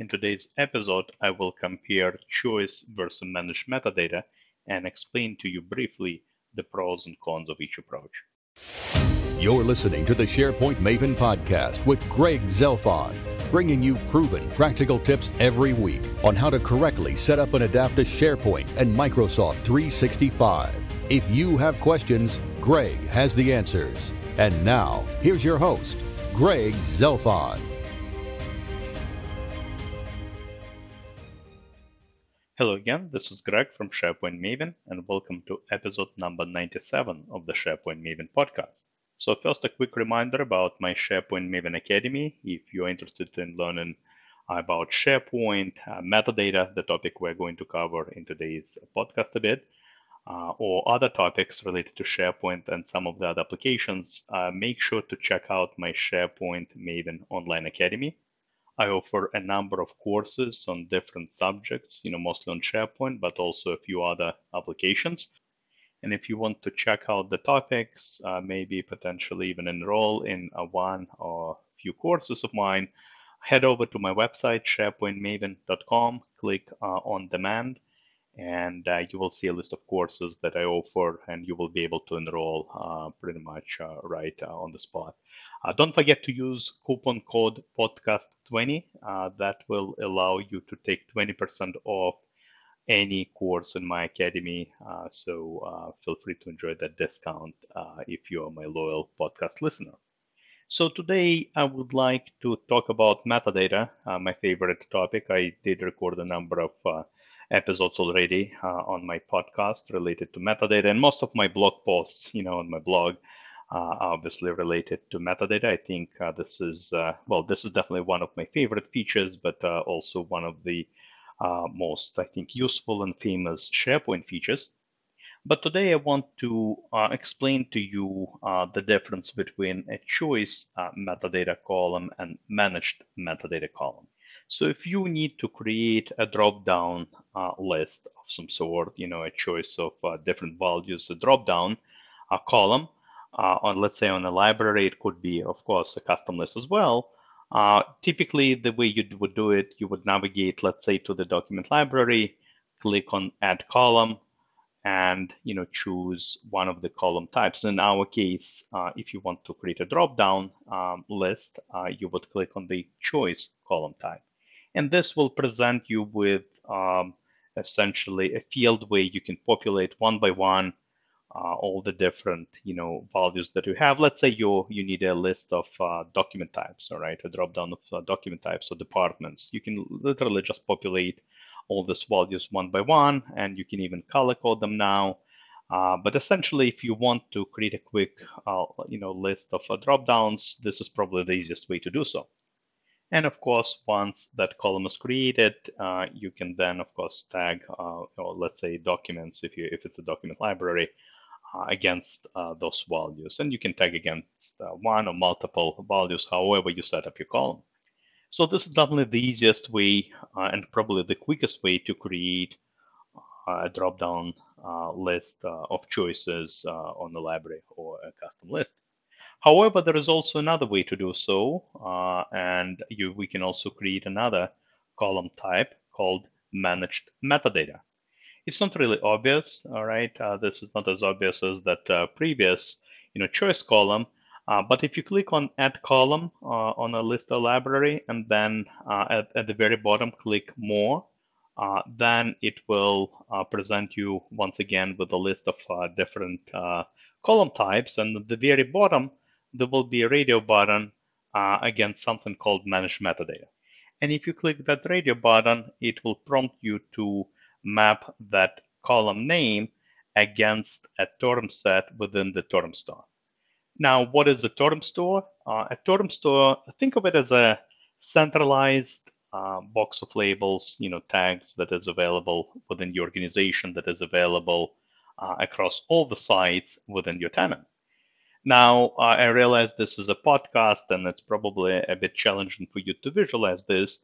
In today's episode, I will compare choice versus managed metadata and explain to you briefly the pros and cons of each approach. You're listening to the SharePoint Maven podcast with Greg Zelfond, bringing you proven practical tips every week on how to correctly set up and adapt to SharePoint and Microsoft 365. If you have questions, Greg has the answers. And now, here's your host, Greg Zelfond. Hello again, this is Greg from SharePoint Maven, and welcome to episode number 97 of the SharePoint Maven podcast. So, first, a quick reminder about my SharePoint Maven Academy. If you're interested in learning about SharePoint, uh, metadata, the topic we're going to cover in today's podcast a bit, uh, or other topics related to SharePoint and some of the other applications, uh, make sure to check out my SharePoint Maven Online Academy. I offer a number of courses on different subjects, you know, mostly on SharePoint, but also a few other applications. And if you want to check out the topics, uh, maybe potentially even enroll in a one or few courses of mine, head over to my website, sharepointmaven.com, click uh, on demand, and uh, you will see a list of courses that I offer, and you will be able to enroll uh, pretty much uh, right uh, on the spot. Uh, don't forget to use coupon code podcast20. Uh, that will allow you to take 20% off any course in my academy. so feel free to enjoy that discount if you are my loyal podcast listener. So today I would like to talk about metadata, my favorite topic. I did record a number of episodes already uh, on my podcast related to metadata, and most of my blog posts, you know, on my blog, uh, obviously related to metadata. I think uh, this is uh, well, this is definitely one of my favorite features, but uh, also one of the uh, most, I think, useful and famous SharePoint features. But today I want to explain to you the difference between a choice metadata column and managed metadata column. So if you need to create a drop-down uh, list of some sort, you know, a choice of uh, different values, a drop-down uh, column on, let's say, on a library, it could be, of course, a custom list as well. Uh, typically, the way you would do it, you would navigate, let's say, to the document library, click on Add Column, and you know choose one of the column types. In our case, uh, if you want to create a drop-down um, list, uh, you would click on the Choice column type. And this will present you with um, essentially a field where you can populate one by one uh, all the different you know values that you have. Let's say you you need a list of uh, document types, all right, a drop down of uh, document types or departments. You can literally just populate all these values one by one, and you can even color code them now. Uh, but essentially, if you want to create a quick, uh, you know, list of uh, drop downs, this is probably the easiest way to do so. And of course, once that column is created, uh, you can then, of course, tag, uh, or let's say documents, if you if it's a document library, uh, against uh, those values. And you can tag against uh, one or multiple values, however you set up your column. So this is definitely the easiest way uh, and probably the quickest way to create a drop-down list of choices on the library or a custom list. However, there is also another way to do so, uh, and you, we can also create another column type called managed metadata. It's not really obvious, all right? Uh, this is not as obvious as that uh, previous, you know, choice column. Uh, but if you click on Add Column uh, on a list library, and then uh, at, at, the very bottom click More, then it will present you once again with a list of different column types. And at the very bottom, there will be a radio button uh, against something called Manage Metadata. And if you click that radio button, it will prompt you to map that column name against a term set within the term store. Now, what is a term store? Uh, a term store, think of it as a centralized uh, box of labels, you know, tags that is available within your organization, that is available uh, across all the sites within your tenant. Now, uh, I realize this is a podcast and it's probably a bit challenging for you to visualize this.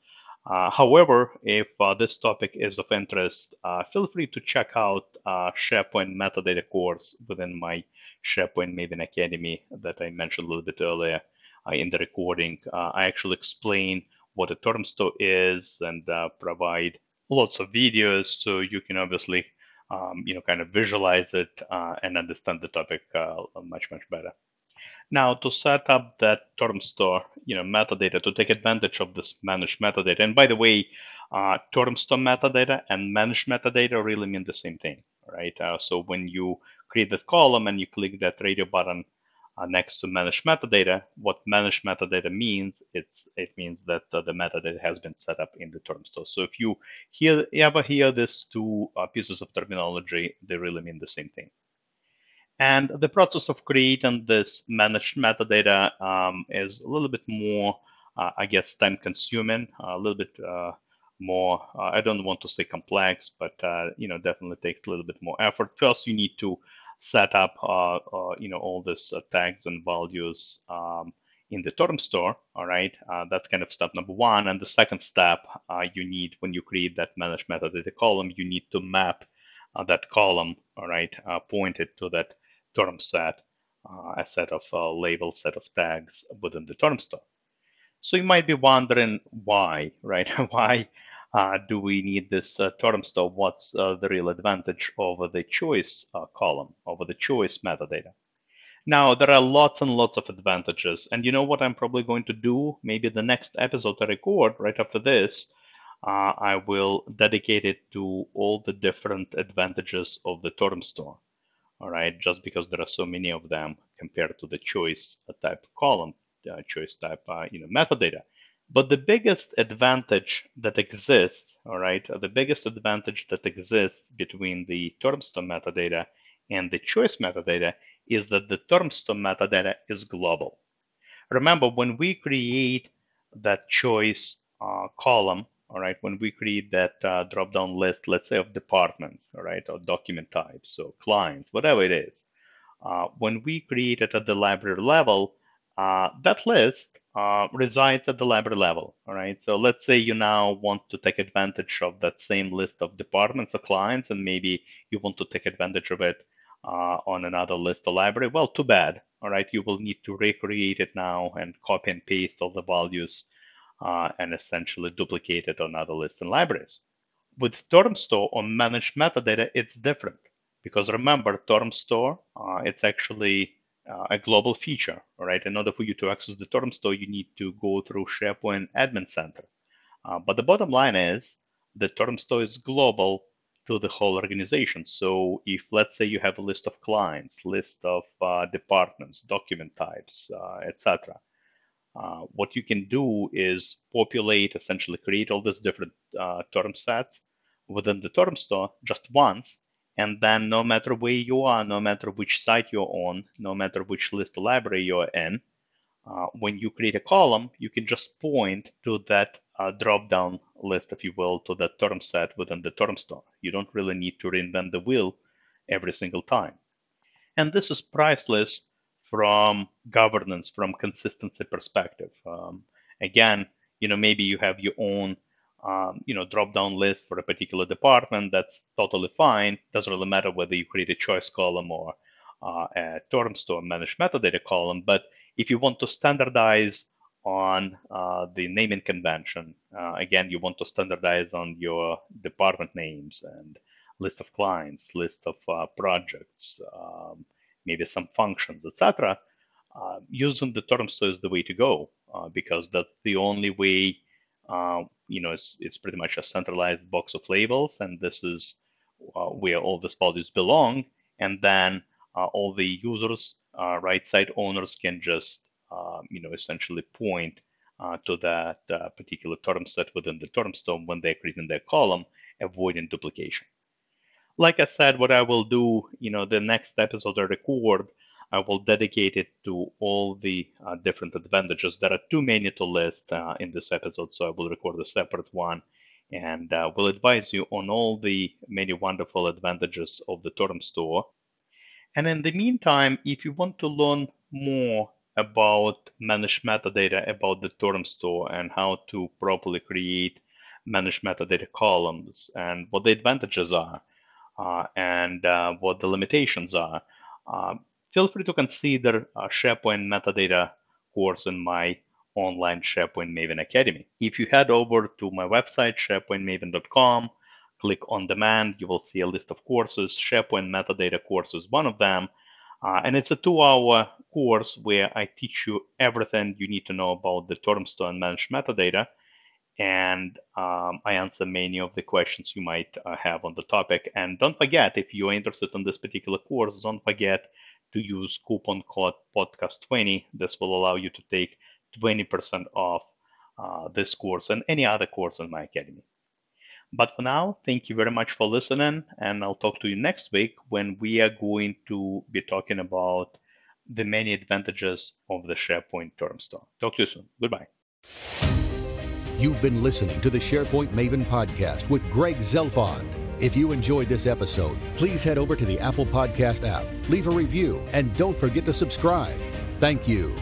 Uh, however, if uh, this topic is of interest, uh, feel free to check out uh, SharePoint metadata course within my SharePoint Maven Academy that I mentioned a little bit earlier uh, in the recording. I actually explain what a term store is and provide lots of videos so you can obviously um, you know kind of visualize it uh, and understand the topic uh, much much better. Now to set up that term store, you know metadata to take advantage of this managed metadata. And by the way, uh, term store metadata and managed metadata really mean the same thing, right? Uh, so when you create that column and you click that radio button uh, next to manage metadata, what manage metadata means, it's it means that uh, the metadata has been set up in the term store. So if you hear ever hear these two uh, pieces of terminology, they really mean the same thing. And the process of creating this managed metadata um, is a little bit more, uh, I guess, time consuming, a little bit uh, more, uh, I don't want to say complex, but, you know, definitely takes a little bit more effort. First, you need to set up uh, uh, you know all this uh, tags and values um, in the term store all right? That's kind of step number one. And the second step you need when you create that manage metadata column you need to map that column all right pointed to that term set a set of label set of tags within the term store. So you might be wondering why right? Why do we need this uh, term store? What's uh, the real advantage over the choice uh, column, over the choice metadata? Now, there are lots and lots of advantages. And you know what I'm probably going to do? Maybe the next episode I record right after this, uh, I will dedicate it to all the different advantages of the term store. All right, just because there are so many of them compared to the choice type column, uh, choice type, you know, metadata. But the biggest advantage that exists, all right, the biggest advantage that exists between the term store metadata and the choice metadata is that the term store metadata is global. Remember, when we create that choice uh, column, all right, when we create that uh, drop-down list, let's say of departments, all right, or document types, or clients, whatever it is, uh, when we create it at the library level, uh, that list uh, resides at the library level. All right. So let's say you now want to take advantage of that same list of departments or clients, and maybe you want to take advantage of it uh, on another list or library. Well, too bad. All right. You will need to recreate it now and copy and paste all the values uh, and essentially duplicate it on other lists and libraries. With Term Store or managed metadata, it's different because remember, Term Store, uh, it's actually uh, a global feature, right? In order for you to access the term store, you need to go through SharePoint Admin Center. Uh, but the bottom line is the term store is global to the whole organization. So if let's say you have a list of clients, list of uh, departments, document types, uh, etc., uh, what you can do is populate, essentially create all these different uh, term sets within the term store just once and then no matter where you are, no matter which site you're on, no matter which list library you're in, uh, when you create a column, you can just point to that uh, drop-down list, if you will, to that term set within the term store. You don't really need to reinvent the wheel every single time. And this is priceless from governance, from consistency perspective. Um, again, you know, maybe you have your own um, you know, drop down list for a particular department, that's totally fine. Doesn't really matter whether you create a choice column or uh, a term store managed metadata column. But if you want to standardize on uh, the naming convention, uh, again, you want to standardize on your department names and list of clients, list of uh, projects, um, maybe some functions, etc. Uh, using the term store is the way to go uh, because that's the only way uh, you know, it's, it's pretty much a centralized box of labels, and this is uh, where all these values belong. And then uh, all the users, uh, right side owners can just, um, you know, essentially point uh, to that uh, particular term set within the term store when they're creating their column, avoiding duplication. Like I said, what I will do, you know, the next episode I record, I will dedicate it to all the uh, different advantages. There are too many to list uh, in this episode, so I will record a separate one and uh, will advise you on all the many wonderful advantages of the Term Store. And in the meantime, if you want to learn more about managed metadata about the Term Store and how to properly create managed metadata columns and what the advantages are uh, and uh, what the limitations are, uh, feel free to consider a SharePoint metadata course in my online SharePoint Maven Academy. If you head over to my website, sharepointmaven.com, click on demand, you will see a list of courses. SharePoint metadata course is one of them. Uh, and it's a two hour course where I teach you everything you need to know about the Termstore and managed metadata. And um, I answer many of the questions you might uh, have on the topic. And don't forget, if you're interested in this particular course, don't forget to use coupon code podcast20. This will allow you to take 20% off uh, this course and any other course in my academy. But for now, thank you very much for listening, and I'll talk to you next week when we are going to be talking about the many advantages of the SharePoint term store. Talk to you soon. Goodbye. You've been listening to the SharePoint Maven podcast with Greg Zelfond. If you enjoyed this episode, please head over to the Apple Podcast app, leave a review, and don't forget to subscribe. Thank you.